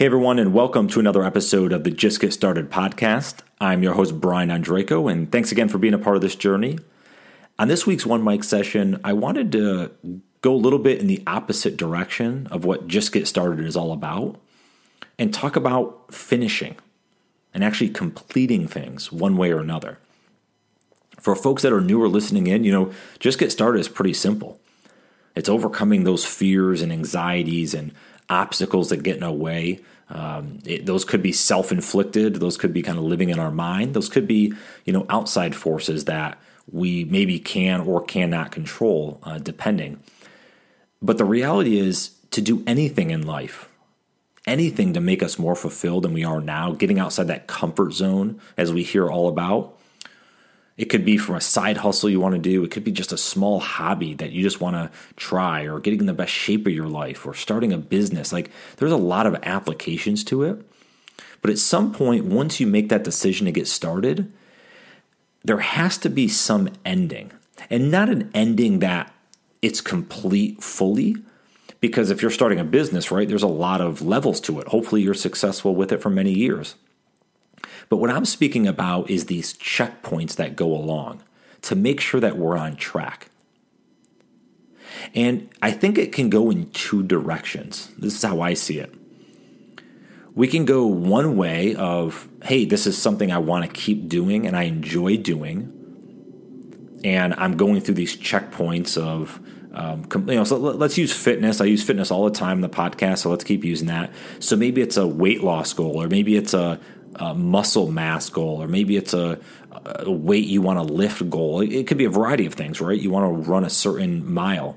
Hey, everyone, and welcome to another episode of the Just Get Started podcast. I'm your host, Brian Ondrako, and thanks again for being a part of this journey. On this week's One Mic session, I wanted to go a little bit in the opposite direction of what Just Get Started is all about and talk about finishing and actually completing things one way or another. For folks that are newer listening in, you know, Just Get Started is pretty simple. It's overcoming those fears and anxieties and obstacles that get in our way. Um, it, those could be self-inflicted. Those could be kind of living in our mind. Those could be, you know, outside forces that we maybe can or cannot control, uh, depending. But the reality is, to do anything in life, anything to make us more fulfilled than we are now, getting outside that comfort zone, as we hear all about, it could be from a side hustle you want to do. It could be just a small hobby that you just want to try, or getting in the best shape of your life, or starting a business. Like there's a lot of applications to it. But at some point, once you make that decision to get started, there has to be some ending. And not an ending that it's complete fully. Because if you're starting a business, right, there's a lot of levels to it. Hopefully, you're successful with it for many years. But what I'm speaking about is these checkpoints that go along to make sure that we're on track. And I think it can go in two directions. This is how I see it. We can go one way of, hey, this is something I want to keep doing and I enjoy doing. And I'm going through these checkpoints of, um, you know, so let's use fitness. I use fitness all the time in the podcast, so let's keep using that. So maybe it's a weight loss goal, or maybe it's a, a muscle mass goal, or maybe it's a, a weight you want to lift goal. It, it could be a variety of things, right? You want to run a certain mile.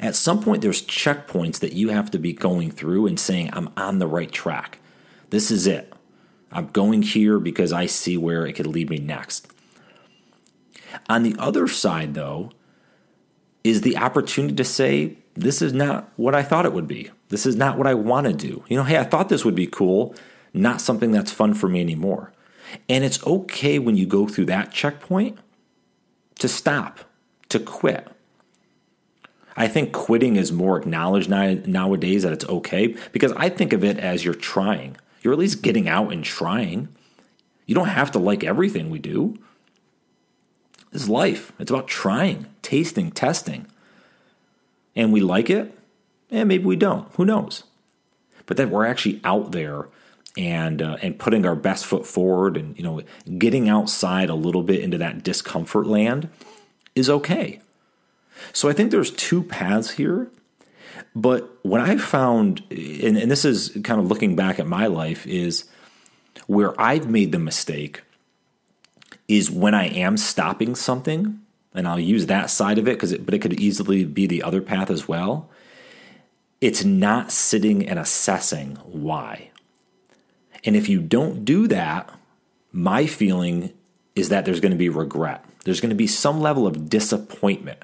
At some point, there's checkpoints that you have to be going through and saying, I'm on the right track. This is it. I'm going here because I see where it could lead me next. On the other side, though, is the opportunity to say, This is not what I thought it would be. This is not what I want to do. You know, hey, I thought this would be cool not something that's fun for me anymore. And it's okay when you go through that checkpoint to stop, to quit. I think quitting is more acknowledged nowadays that it's okay because I think of it as you're trying. You're at least getting out and trying. You don't have to like everything we do. This is life. It's about trying, tasting, testing. And we like it, and maybe we don't. Who knows? But that we're actually out there and uh, and putting our best foot forward and you know getting outside a little bit into that discomfort land is okay. So I think there's two paths here. But what I found, and, and this is kind of looking back at my life, is where I've made the mistake is when I am stopping something, and I'll use that side of it because it, but it could easily be the other path as well. It's not sitting and assessing why. And if you don't do that, my feeling is that there's going to be regret. There's going to be some level of disappointment.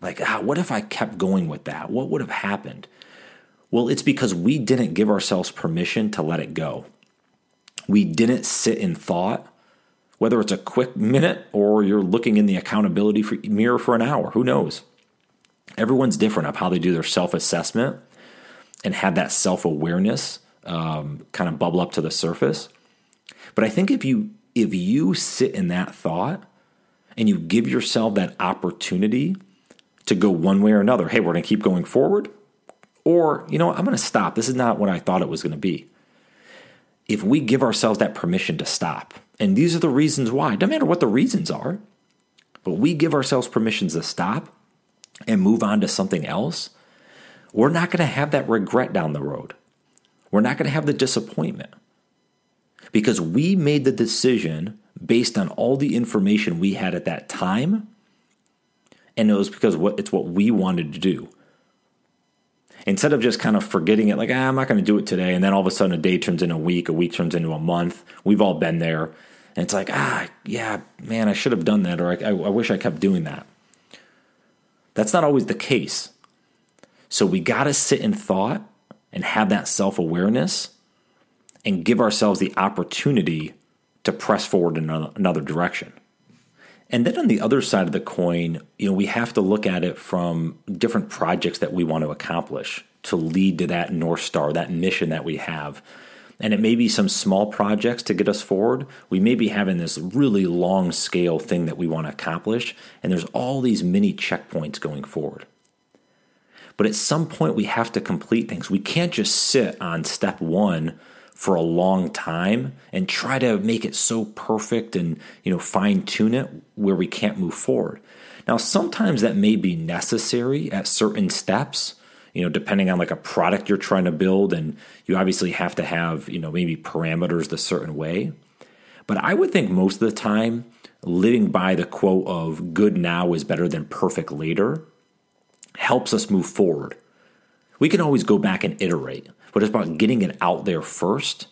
Like, ah, what if I kept going with that? What would have happened? Well, it's because we didn't give ourselves permission to let it go. We didn't sit in thought, whether it's a quick minute or you're looking in the accountability mirror for an hour. Who knows? Everyone's different of how they do their self assessment and have that self awareness um, kind of bubble up to the surface. But I think if you if you sit in that thought and you give yourself that opportunity to go one way or another, hey, we're going to keep going forward, or you know, I'm going to stop. This is not what I thought it was going to be. If we give ourselves that permission to stop, and these are the reasons why, no matter what the reasons are, but we give ourselves permissions to stop and move on to something else, we're not going to have that regret down the road. We're not going to have the disappointment because we made the decision based on all the information we had at that time. And it was because it's what we wanted to do. Instead of just kind of forgetting it, like, ah, I'm not going to do it today. And then all of a sudden, a day turns into a week, a week turns into a month. We've all been there. And it's like, ah, yeah, man, I should have done that, or I, I wish I kept doing that. That's not always the case. So we got to sit in thought and have that self awareness and give ourselves the opportunity to press forward in another direction. And then on the other side of the coin, you know, we have to look at it from different projects that we want to accomplish. to lead to that North Star, that mission that we have. And it may be some small projects to get us forward. We may be having this really long scale thing that we want to accomplish, and there's all these mini checkpoints going forward. But at some point, we have to complete things. We can't just sit on step one for a long time and try to make it so perfect and you know fine tune it where we can't move forward. Now, sometimes that may be necessary at certain steps, you know, depending on like a product you're trying to build, and you obviously have to have, you know, maybe parameters the certain way. But I would think most of the time, living by the quote of good now is better than perfect later helps us move forward. We can always go back and iterate, but it's about getting it out there first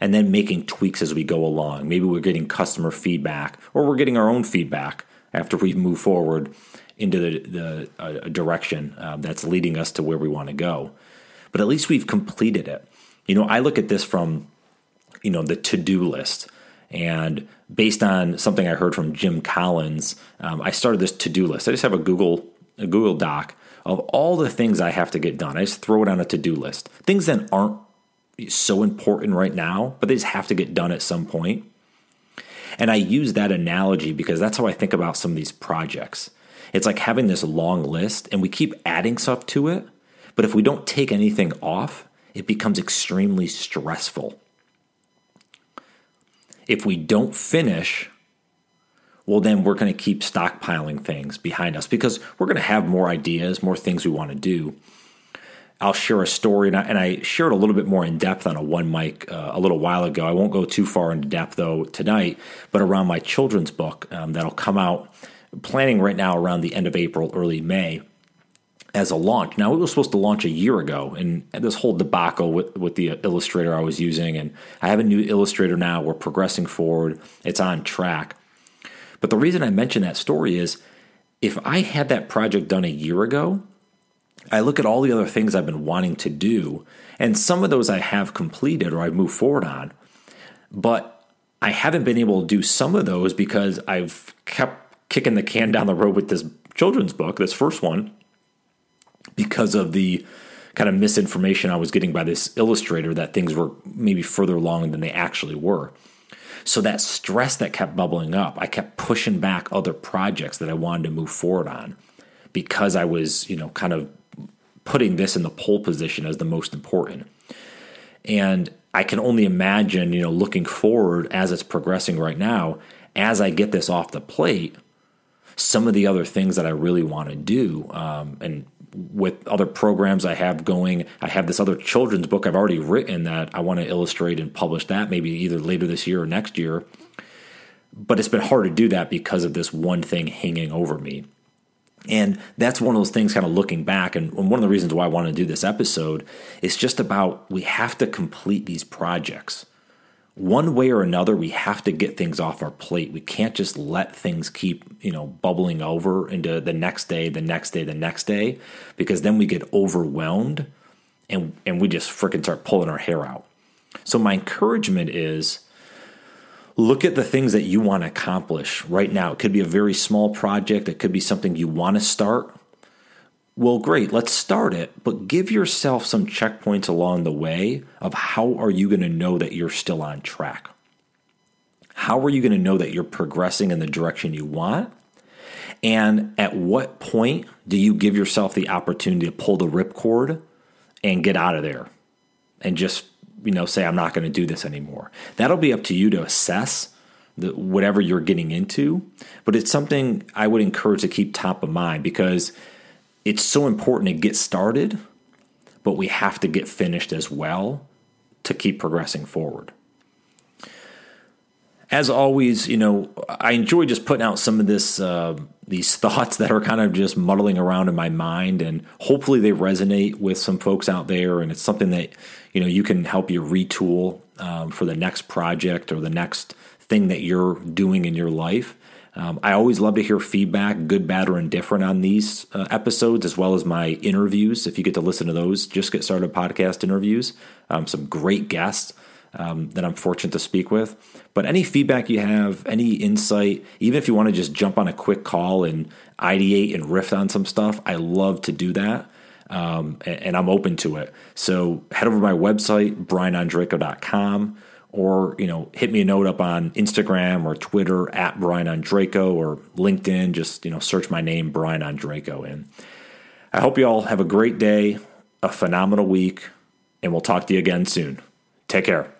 and then making tweaks as we go along. Maybe we're getting customer feedback or we're getting our own feedback after we move forward into the, the uh, direction um, that's leading us to where we want to go. But at least we've completed it. You know, I look at this from, you know, the to do list. And based on something I heard from Jim Collins, um, I started this to do list. I just have a Google a Google Doc of all the things I have to get done. I just throw it on a to do list. Things that aren't so important right now, but they just have to get done at some point. And I use that analogy because that's how I think about some of these projects. It's like having this long list and we keep adding stuff to it, but if we don't take anything off, it becomes extremely stressful. If we don't finish, well, then we're going to keep stockpiling things behind us because we're going to have more ideas, more things we want to do. I'll share a story, and I, and I shared a little bit more in depth on a one mic uh, a little while ago. I won't go too far into depth though tonight, but around my children's book um, that'll come out, planning right now around the end of April, early May, as a launch. Now it was supposed to launch a year ago, and this whole debacle with with the illustrator I was using, and I have a new illustrator now. We're progressing forward; it's on track. But the reason I mention that story is if I had that project done a year ago, I look at all the other things I've been wanting to do, and some of those I have completed or I've moved forward on. But I haven't been able to do some of those because I've kept kicking the can down the road with this children's book, this first one, because of the kind of misinformation I was getting by this illustrator that things were maybe further along than they actually were. So that stress that kept bubbling up, I kept pushing back other projects that I wanted to move forward on because I was, you know, kind of putting this in the pole position as the most important. And I can only imagine, you know, looking forward as it's progressing right now, as I get this off the plate, some of the other things that I really want to do. Um, and with other programs I have going, I have this other children's book I've already written that I want to illustrate and publish that maybe either later this year or next year. But it's been hard to do that because of this one thing hanging over me. And that's one of those things kind of looking back. And one of the reasons why I want to do this episode is just about we have to complete these projects. One way or another, we have to get things off our plate. We can't just let things keep, you know, bubbling over into the next day, the next day, the next day, because then we get overwhelmed and, and we just freaking start pulling our hair out. So, my encouragement is look at the things that you want to accomplish right now. It could be a very small project, it could be something you want to start. Well, great, let's start it, but give yourself some checkpoints along the way of how are you going to know that you're still on track? How are you going to know that you're progressing in the direction you want? And at what point do you give yourself the opportunity to pull the ripcord and get out of there and just you know say I'm not going to do this anymore. That'll be up to you to assess the, whatever you're getting into, but it's something I would encourage to keep top of mind because it's so important to get started, but we have to get finished as well to keep progressing forward. As always, you know, I enjoy just putting out some of this uh, these thoughts that are kind of just muddling around in my mind, and hopefully they resonate with some folks out there, and it's something that you know you can help you retool um, for the next project or the next thing that you're doing in your life. Um, I always love to hear feedback, good, bad, or indifferent, on these uh, episodes, as well as my interviews. If you get to listen to those, just get started podcast interviews. Um, some great guests um, that I'm fortunate to speak with. But any feedback you have, any insight, even if you want to just jump on a quick call and ideate and riff on some stuff, I love to do that. um, and, I'm open to it. So head over to my website, brianondrako.com, or you know, hit me a note up on Instagram or Twitter at Brian Ondrako or LinkedIn. Just you know, search my name, Brian Ondrako and I hope you all have a great day, a phenomenal week, and we'll talk to you again soon. Take care.